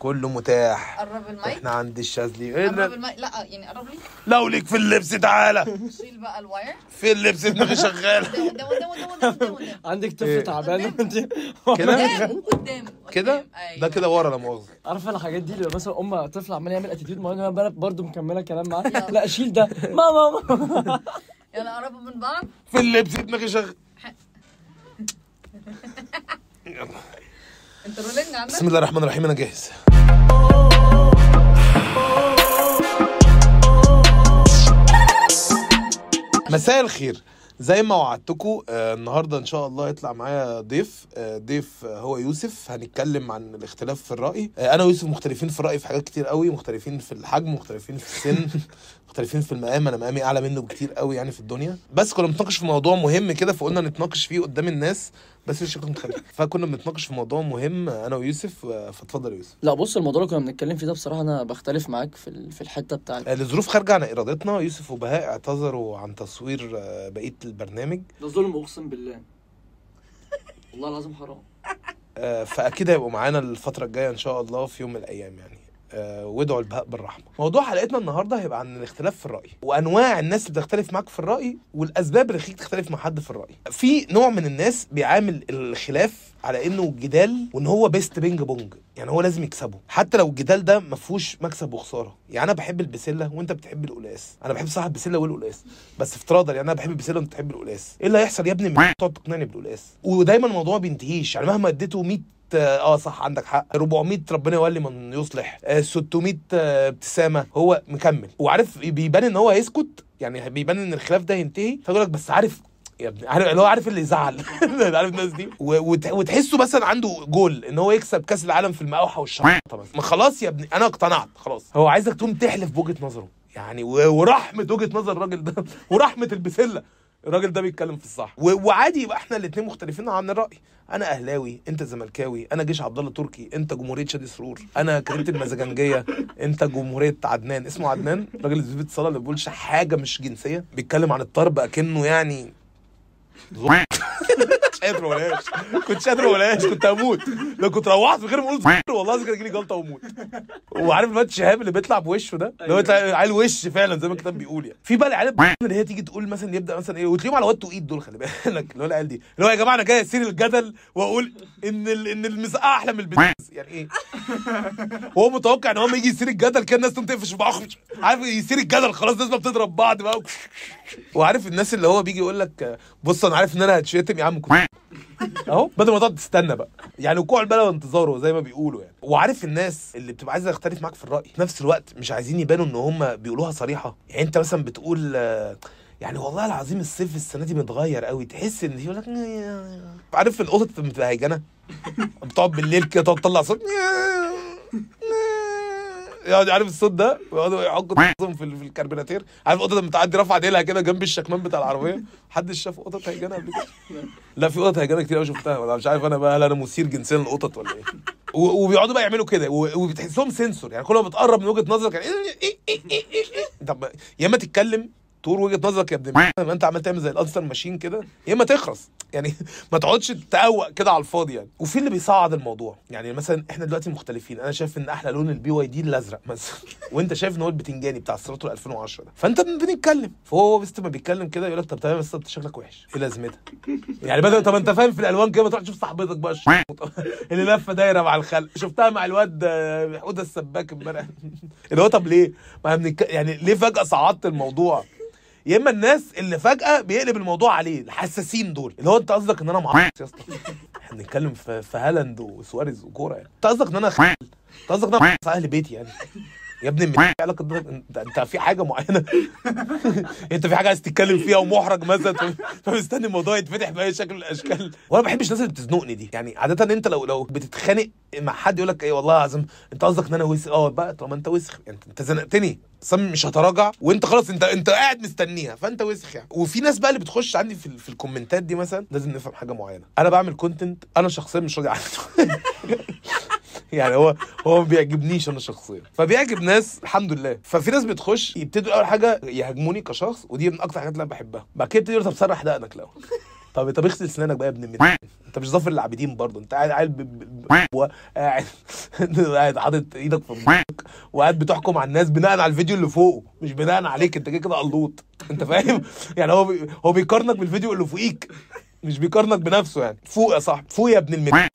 كله متاح. قرب المايك؟ إحنا عند الشاذلي. إيه قرب ده؟ المايك؟ لا يعني قرب لي لو ليك في اللبس تعالى. شيل بقى الواير. في اللبس دماغي شغالة. عندك طفل إيه. تعبان انت كده؟ قدام كده. أيوة. ده كده ورا لا مؤاخذة. عارفة الحاجات دي اللي مثلا أم طفل عمال يعمل اتيتيود معينه أنا برضه مكملة كلام معاه لا شيل ده. ماما ماما يلا قربوا من بعض. في اللبس دماغي شغاله بسم الله الرحمن الرحيم أنا جاهز. مساء الخير. زي ما وعدتكم آه النهارده إن شاء الله يطلع معايا ضيف آه ضيف هو يوسف. هنتكلم عن الاختلاف في الرأي. آه أنا ويوسف مختلفين في الرأي في حاجات كتير قوي مختلفين في الحجم مختلفين في السن مختلفين في المقام. أنا مقامي أعلى منه بكتير قوي يعني في الدنيا. بس كنا بنتناقش في موضوع مهم كده فقلنا نتناقش فيه قدام الناس. بس الشكل مختلف فكنا بنتناقش في موضوع مهم أنا ويوسف فاتفضل يا يوسف. لا بص الموضوع اللي كنا بنتكلم فيه ده بصراحة أنا بختلف معاك في ال- في الحتة بتاعت آه، لظروف خارجة عن إرادتنا. يوسف وبهاء اعتذروا عن تصوير آه، بقية البرنامج. ده ظلم أقسم بالله. والله العظيم حرام. آه، فأكيد هيبقوا معانا الفترة الجاية إن شاء الله في يوم من الأيام يعني. وادعوا لبهاء بالرحمة. موضوع حلقتنا النهارده هيبقى عن الاختلاف في الرأي وأنواع الناس اللي بتختلف معاك في الرأي والأسباب اللي تخليك تختلف مع حد في الرأي. في نوع من الناس بيعامل الخلاف على إنه جدال وإن هو بيست بينج بونج يعني هو لازم يكسبه. حتى لو الجدال ده ما فيهوش مكسب وخسارة. يعني أنا بحب البسلة وأنت بتحب القلقاس أنا بحب صاحب البسله والقلقاس بس افتراضا يعني أنا بحب البسلة وأنت بتحب القلاس إيه اللي هيحصل يا ابني تقعد تقنعني بالقلاس ودايما الموضوع بينتهيش. يعني مهما اديته 100 آه صح عندك حق. 400 ربنا يولي من يصلح. آه 600 آه ابتسامة. هو مكمل. وعارف بيبان إن هو هيسكت. يعني بيبان إن الخلاف ده ينتهي فيقول لك بس عارف يا ابني عارف اللي هو عارف اللي يزعل عارف الناس دي. وتحسه مثلا عنده جول إن هو يكسب كأس العالم في المقاوحة والشرطه مثلا ما خلاص يا ابني أنا اقتنعت. خلاص. هو عايزك تقوم تحلف بوجهة نظره. يعني ورحمة وجهة نظر الراجل ده. ورحمة البسلة. الراجل ده بيتكلم في الصح. وعادي يبقى إحنا الاثنين مختلفين عن الرأي. أنا أهلاوي أنت زملكاوي أنا جيش عبد الله تركي أنت جمهورية شادي سرور أنا كريمه المزاجنجية أنت جمهورية عدنان. اسمه عدنان؟ الراجل اللي في الصلاه اللي بيقولش حاجة مش جنسية. بيتكلم عن الطرب أكنه يعني قادر ولاش كنتش قادر ولاش كنت هموت. لو كنت روحت من غير ما أقول والله العظيم كان يجيلي جلطة واموت. وعارف الواد شهاب اللي بيطلع بوشه ده؟ اللي هو يطلع عيل وش فعلا زي ما الكتاب بيقول يعني. في بقى العيال اللي هي تيجي تقول مثلا يبدأ مثلا إيه وتلاقيهم على واد ايد دول خلي بالك. اللي هو العيال دي. اللي هو يا جماعة أنا جاي اسير الجدل وأقول إن ال... إن المسقعة أحلى من البنز يعني إيه؟ وهو متوقع إن هو لما يجي يسير الجدل كده الناس تقوم تقفش في بعض عارف يسير الجدل؟ خلاص الناس بتضرب بعض بقى وعارف الناس اللي هو بيجي يقول لك بص أنا عارف إن أنا هتشتم يا عم أهو بدل ما تقعد تستنى بقى. يعني وقوع البلا وانتظاره زي ما بيقولوا يعني. وعارف الناس اللي بتبقى عايزة تختلف معاك في الرأي في نفس الوقت مش عايزين يبانوا إن هم بيقولوها صريحة. يعني أنت مثلا بتقول يعني والله العظيم الصيف السنة دي متغير قوي تحس إن يقول لك عارف القطط بتبقى هيجنه بتقعد بالليل كده تقعد تطلع صوت يقعد عارف الصوت ده ويقعدوا راسهم في ال- في الكربوناتير عارف القطه لما تعدي رافعه ديلها كده جنب الشكمان بتاع العربية؟ محدش شاف قطط هيجانه قبل كده؟ لا في قطط هيجانه كتير قوي شفتها ولا مش عارف أنا بقى هل أنا مثير جنسيا للقطط ولا إيه. وبيقعدوا بقى يعملوا كده وبتحسهم sensor يعني كل ما بتقرب من وجهة نظرك يعني إيه إيه إيه إيه إيه إيه. طب يا إما تتكلم تقول وجهة نظرك يا ابن ما انت عمال تعمل زي ال answer machine كده يا إما تخرس يعني ما تقعدش تقوق كده على الفاضي يعني. وفي اللي بيصعد الموضوع. يعني مثلا إحنا دلوقتي مختلفين. أنا شايف إن أحلى لون ال BYD الأزرق مثلا. وأنت شايف إن هو البتنجاني بتاع السيراتو 2010 ده. فأنت بنتكلم. فهو بس ما بيتكلم كده يقول لك طب تمام بس أنت شكلك وحش. إيه لازمتها؟ يعني بدل طب أنت فاهم في الألوان كده ما تروح تشوف صاحبتك بقى. اللي لفة دايرة مع الخلق شفتها مع الواد آه، حوده السباك امبارح. اللي هو طب ليه؟ ما بنك... يعني ليه فجأة صعدت الموضوع؟ يا إما الناس اللي فجأة بيقلب الموضوع عليه الحساسين دول. اللي هو أنت قصدك إن أنا معصب يا اسطى؟ إحنا بنتكلم في هالاند وسواريز وكورة يعني. أنت قصدك إن أنا خ... أنت قصدك إن أنا أهل بيتي يعني. يا ابني ده انت, انت في حاجة معينة؟ انت في حاجة عايز تتكلم فيها ومحرج مثلا؟ فمستني الموضوع يتفتح بأي شكل من الأشكال. وأنا ما بحبش الناس اللي بتزنقني دي. يعني عادة انت لو لو بتتخانق مع حد يقول لك إيه والله العظيم انت قصدك إن أنا وسخ آه بقى طالما انت وسخ. انت انت زنقتني. أنا مش هتراجع. وانت خلاص انت انت قاعد مستنيها. فانت وسخ يعني. وفي ناس بقى اللي بتخش عندي في, في الكومنتات دي مثلا لازم نفهم حاجة معينة. أنا بعمل content أنا شخصيا مش راضي عنه. يعني هو هو ما بيعجبنيش أنا شخصيا. فبيعجب ناس الحمد لله. ففي ناس بتخش يبتدوا أول حاجة يهاجموني كشخص ودي من أكتر الحاجات اللي أنا بحبها. بعد كده يبتدي طب سرح دقنك الأول طب طب اغسل سنانك بقى يا ابن المدين أنت مش ظافر العابدين برضه. أنت قاعد قاعد قاعد قاعد حاطط إيدك في بقك وقاعد بتحكم على الناس بناء على الفيديو اللي فوقه مش بناء عليك. أنت كده كده قلوط أنت فاهم؟ يعني هو بي... هو بيقارنك بالفيديو اللي فوقيك مش بيقارنك بنفسه يعني. فوق يا صاحبي فوق يا ابن المدين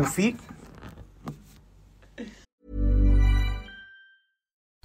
وفي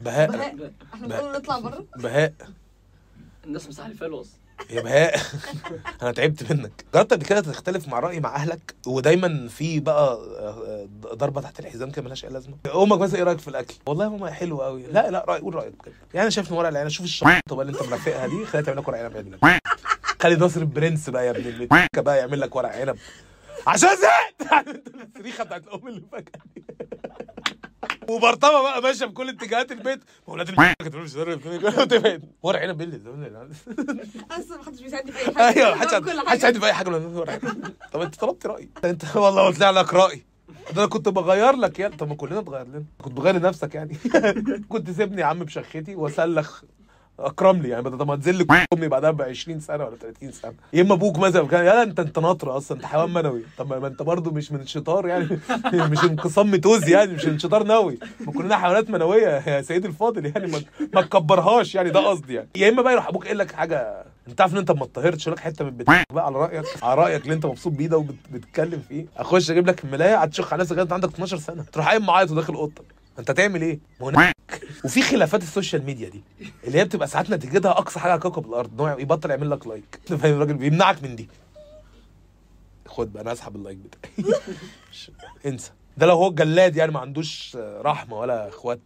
بهاء. بهاء. إحنا بنقول نطلع بره. بهاء. الناس مسحلفه له أصلا يا بهاء. أنا تعبت منك. جربت قبل كده تختلف مع رايي مع أهلك ودايما في بقى آه، ضربة تحت الحزام كده ملهاش أي لازمة؟ أمك مثلا إيه رأيك في الأكل؟ والله يا ماما حلو قوي لا لا رأي قول رأيك بجد. يعني أنا شايف إن ورق العنب شوف الشطه بقى اللي أنت مرافقها دي خليها تعمل لك ورق عنب يا ابني خلي ناصر البرنس بقى يا ابن بقى يعمل لك ورق عنب. عشان زهقت! الصريخه بتاعت الأم اللي فجأة دي. وبرطمة بقى ماشية في كل اتجاهات البيت. أولاد الم كانت بتقول مش ورق عنب باللي أصلا ما حدش بيساعدني في أي حاجة. أيوه كل محدش عندي في أي حاجة. طب أنت طلبت رايي أنت والله قلت لك رايي ده أنا كنت بغير لك يعني. طب ما كلنا اتغير لنا كنت بغير لنفسك يعني. كنت سيبني يا عم بشختي وأسلخ أكرم لي يعني بدل ما تنزل لي امي بعدها ب 20 سنة ولا 30 سنة. يا إما أبوك مثلا كان يلا انت أنت ناطر أصلا أنت حيوان منوي. طب ما أنت برضو مش من الشطار يعني. مش انقسام ميتوزي يعني مش انشطار نووي. ما كلنا حيوانات منوية. يا سيدي الفاضل يعني ما ما تكبرهاش يعني ده قصدي يعني. يا إما بقى يروح أبوك قايل لك حاجة. أنت عارف إن أنت ما اتطهرتش لك حتة من بيتك بقى على رأيك على رأيك اللي أنت مبسوط بيه ده وبتتكلم فيه. أخش أجيب لك الملايه هتشخ على نفسك لغايه عندك 12 سنة. تروح قايم معيط وداخل أوضتك. انت تعمل إيه؟ ما. وفي خلافات ال social media دي اللي هي بتبقى ساعات نتيجتها أقصى حاجة على كوكب الأرض إن هو يبطل يعمل لك like فاهم الراجل؟ بيمنعك من دي. خد بقى أنا أسحب ال like بتاعي. انسى. ده لو هو جلاد يعني ما عندوش رحمة ولا إخوات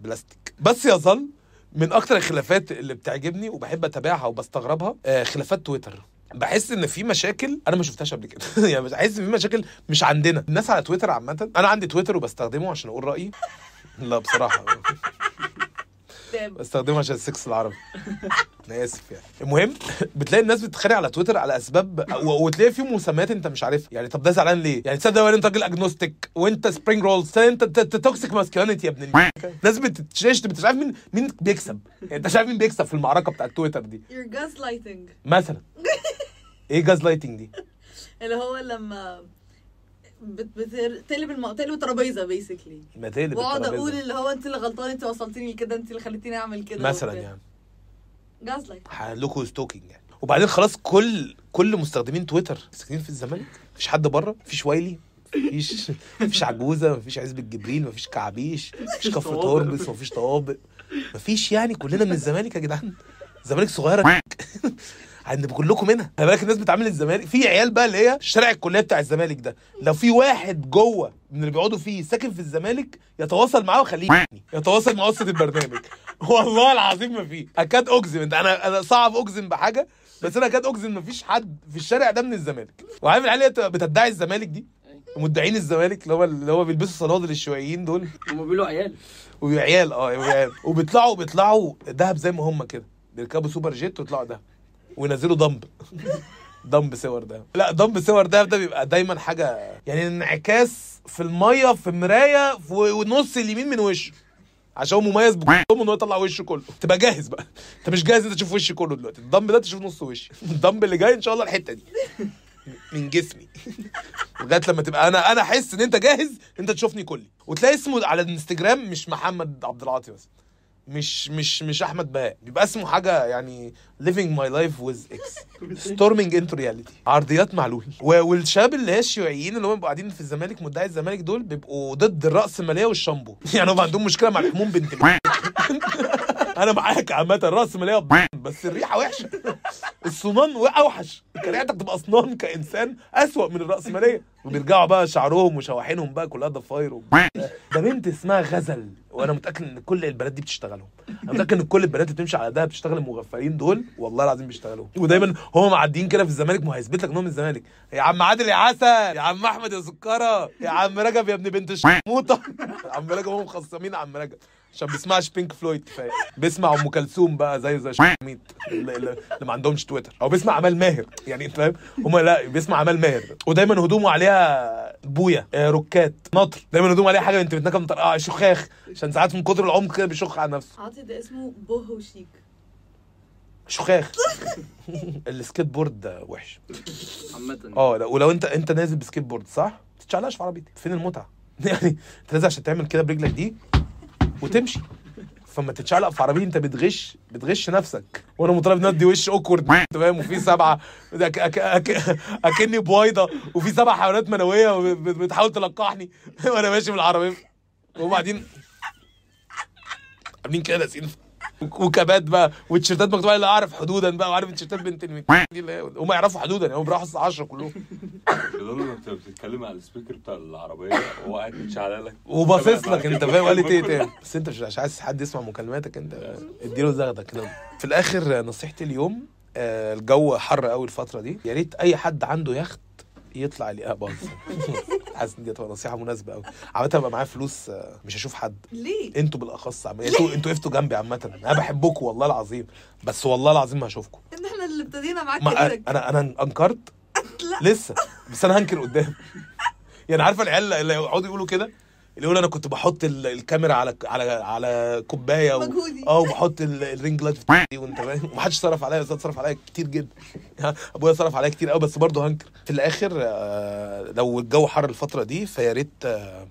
بلاستيك. بس يظل من أكتر الخلافات اللي بتعجبني وبحب أتابعها وبستغربها آه، خلافات تويتر. بحس إن في مشاكل أنا ما شفتهاش قبل كده. يعني بحس إن في مشاكل مش عندنا. الناس على تويتر عامة أنا عندي تويتر وبستخدمه عشان أقول رأيي. لا بصراحة. بستخدمه عشان السكس العربي. أنا آسف يعني. المهم بتلاقي الناس بتتخانق على تويتر على أسباب وتلاقي في مسميات أنت مش عارفها. يعني طب ده زعلان ليه؟ يعني تصدق انت راجل agnostic وأنت spring rolls أنت toxic masculinity يا ابن ال- ناس بتتشاش أنت مش عارف مين مين بيكسب. يعني أنت مش عارف مين بيكسب في المعركة بتاعت تويتر دي. مثلا. إيه جاز لايتنج دي؟ اللي هو لما بت- بتقلب الم... تقلب الترابيزة بيسكلي ما تقلب واقعد أقول. اللي هو أنت اللي غلطان أنت وصلتني لكده أنت اللي خليتيني أعمل كده مثلا يعني. جازلايت هلكوا ستوكينج يعني. وبعدين خلاص كل كل مستخدمين تويتر ساكنين في الزمالك. مفيش حد بره مفيش وايلي مفيش مفيش عجوزة مفيش عزبة جبريل مفيش كعبيش مفيش كفر توربس مفيش طوابق. مفيش يعني كلنا من الزمالك يا جدعان. الزمالك صغيرة. هنبقى كلكم منها خلي بالك الناس بتعامل الزمالك. في عيال بقى اللي هي شارع الكلية بتاع الزمالك ده. لو في واحد جوه من اللي بيقعدوا فيه ساكن في الزمالك يتواصل معاه وخليه. يتواصل مع وسط البرنامج. والله العظيم ما في. اكاد اجزم انت أنا أنا صعب اجزم بحاجة بس أنا اكاد اجزم ما فيش حد في الشارع ده من الزمالك. وعارف العيال بتدعي الزمالك دي؟ مدعين الزمالك اللي هو اللي هو بيلبسوا صنادل الشيوعيين دول. هم بيقولوا عيال. وعيال آه عيال وبيطلعوا بيطلعوا دهب زي ما هم كده. بيركبوا سوبر جيت ويطلعوا دهب وينزلوا dump. dump صور دهب لا dump صور دهب ده بيبقى دايما حاجة يعني انعكاس في المية في مراية في ونص اليمين من وشه. عشان هو مميز بكم إن هو يطلع وشه كله. تبقى جاهز بقى. انت مش جاهز انت تشوف وشي كله دلوقتي. ال dump ده تشوف نص وشي. ال dump اللي جاي إن شاء الله الحتة دي. من جسمي. لغاية لما تبقى أنا أنا أحس إن أنت جاهز أنت تشوفني كلي. وتلاقي اسمه على الانستجرام مش محمد عبد العاطي بس. مش مش مش أحمد بهاء. بيبقى اسمه حاجة يعني living my life with x. storming into reality. عرضيات معلول. والشباب اللي هي الشيوعيين اللي هم بيبقوا قاعدين في الزمالك مدعي الزمالك دول بيبقوا ضد الرأسمالية والشامبو. يعني هم عندهم مشكلة مع الحموم بنت أنا معاك عامة الرأسمالية ب- بس الريحة وحشة. الصنان أوحش. كان ريحتك تبقى اصنان كإنسان أسوأ من الرأسمالية وبيرجعوا بقى شعرهم وشواحنهم بقى كلها ضفاير. ده بنت اسمها غزل. وأنا متأكد إن كل البنات دي بتشتغلهم. أنا متأكد إن كل البنات اللي بتمشي على ده بتشتغل المغفلين دول والله العظيم بيشتغلوا. ودايما هم معديين كده في الزمالك ما هيثبت لك ان هم من الزمالك. يا عم عادل يا عسل يا عم أحمد يا سكرة يا عم رجب يا ابن بنت الشموطة. عم رجب هم مخصمين عم رجب. عشان بيسمعش بينك فلويد كفاية. بيسمع أم كلثوم بقى زي زي شميت اللي, ما عندهمش تويتر. أو بيسمع عمال ماهر. يعني أنت فاهم؟ هم لا بيسمع عمال ماهر. ودايما هدومه عليها بويا آه، ركات نطر. دايما هدومه عليها حاجة انت بتنكم مطرقعه شخاخ. عشان ساعات من كتر العمق كده بيشخ على نفسه. عاطي ده اسمه بوهو شيك. شخاخ. السكيت بورد ده وحش. عامة. آه لا ولو انت انت نازل بسكيت بورد صح؟ ما تتشعلقش في عربيتك. فين المتعة؟ يعني انت نازل عشان تعمل كده برجلك دي وتمشي. فما تتشعلق في عربية انت بتغش بتغش نفسك. وأنا مطالب ندي وش اوكورد انت فاهم وفي سبعة أك أك أك أكني بويضة. وفي سبع حيوانات منوية بتحاول تلقحني. وأنا ماشي بالعربية. وبعدين عاملين كده لازقين في- وكبات بقى والتيشيرتات مكتوب عليها أعرف حدودا بقى وعارف التيشيرتات بنت دي هم يعرفوا حدودا يعني هم بيروحوا الساعة 10 كلهم. لما انت بتتكلم على ال speaker بتاع العربية هو قاعد متشعلق لك وباصص لك انت فاهم؟ قالت إيه تاني. بس انت مش عايز حد يسمع مكالماتك انت. اديله زغده كده في الآخر نصيحتي اليوم آه، الجو حر قوي الفترة دي. يا ريت أي حد عنده يخت يطلع لي باظ حاسس إن دي هتبقى نصيحة مناسبة قوي عامة ابقى معايا فلوس آه، مش هشوف حد. ليه؟ أنتوا بالأخص. أنتوا أنتوا وقفتوا جنبي عامة. أنا بحبكم والله العظيم بس والله العظيم ما هشوفكم. إن إحنا اللي ابتدينا معاك ما كاريرك أنا أنا أنكرت؟ لا. لسه. بس أنا هنكر قدام. يعني عارفة العيال اللي يقعدوا يقولوا كده؟ اللي يقول أنا كنت بحط ال- الكاميرا على على على كوباية و... آه وبحط ال- ال ring light في دي وأنت فاهم؟ ومحدش صرف عليا بس صرف عليا كتير جدا. أبويا صرف عليا كتير قوي بس برضه هنكر. في الآخر آه، لو الجو حر الفترة دي فيا ريت آه،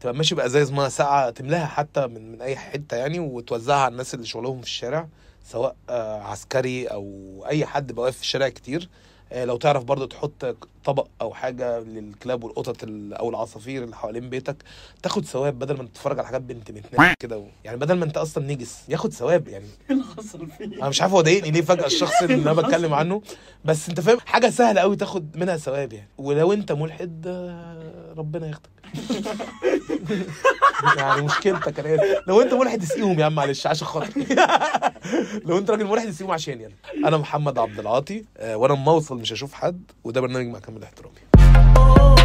تبقى ماشي بأزايز ميه ساقعة تملاها حتى من من أي حتة يعني وتوزعها على الناس اللي شغلهم في الشارع سواء آه، عسكري أو أي حد بقى واقف في الشارع كتير. لو تعرف برضو تحط طبق أو حاجة للكلاب والقطط ال- أو العصافير اللي حوالين بيتك تاخد ثواب بدل ما تتفرج على حاجات بنت بنت كده و- يعني بدل ما أنت أصلا نجس ياخد ثواب يعني. إيه اللي حصل فيه؟ أنا مش عارف هو ضايقني ليه فجأة الشخص اللي أنا بتكلم عنه بس أنت فاهم حاجة سهلة قوي تاخد منها ثواب يعني. ولو أنت ملحد آه، ربنا ياخدك يعني مشكلتك أنا. لو أنت ملحد اسقيهم يا عم معلش عشان خاطري. لو أنت راجل ملحد اسقيهم عشان يعني أنا محمد عبد العاطي آه، وأنا اما اوصل مش هشوف حد وده برنامج مع كامل احترامي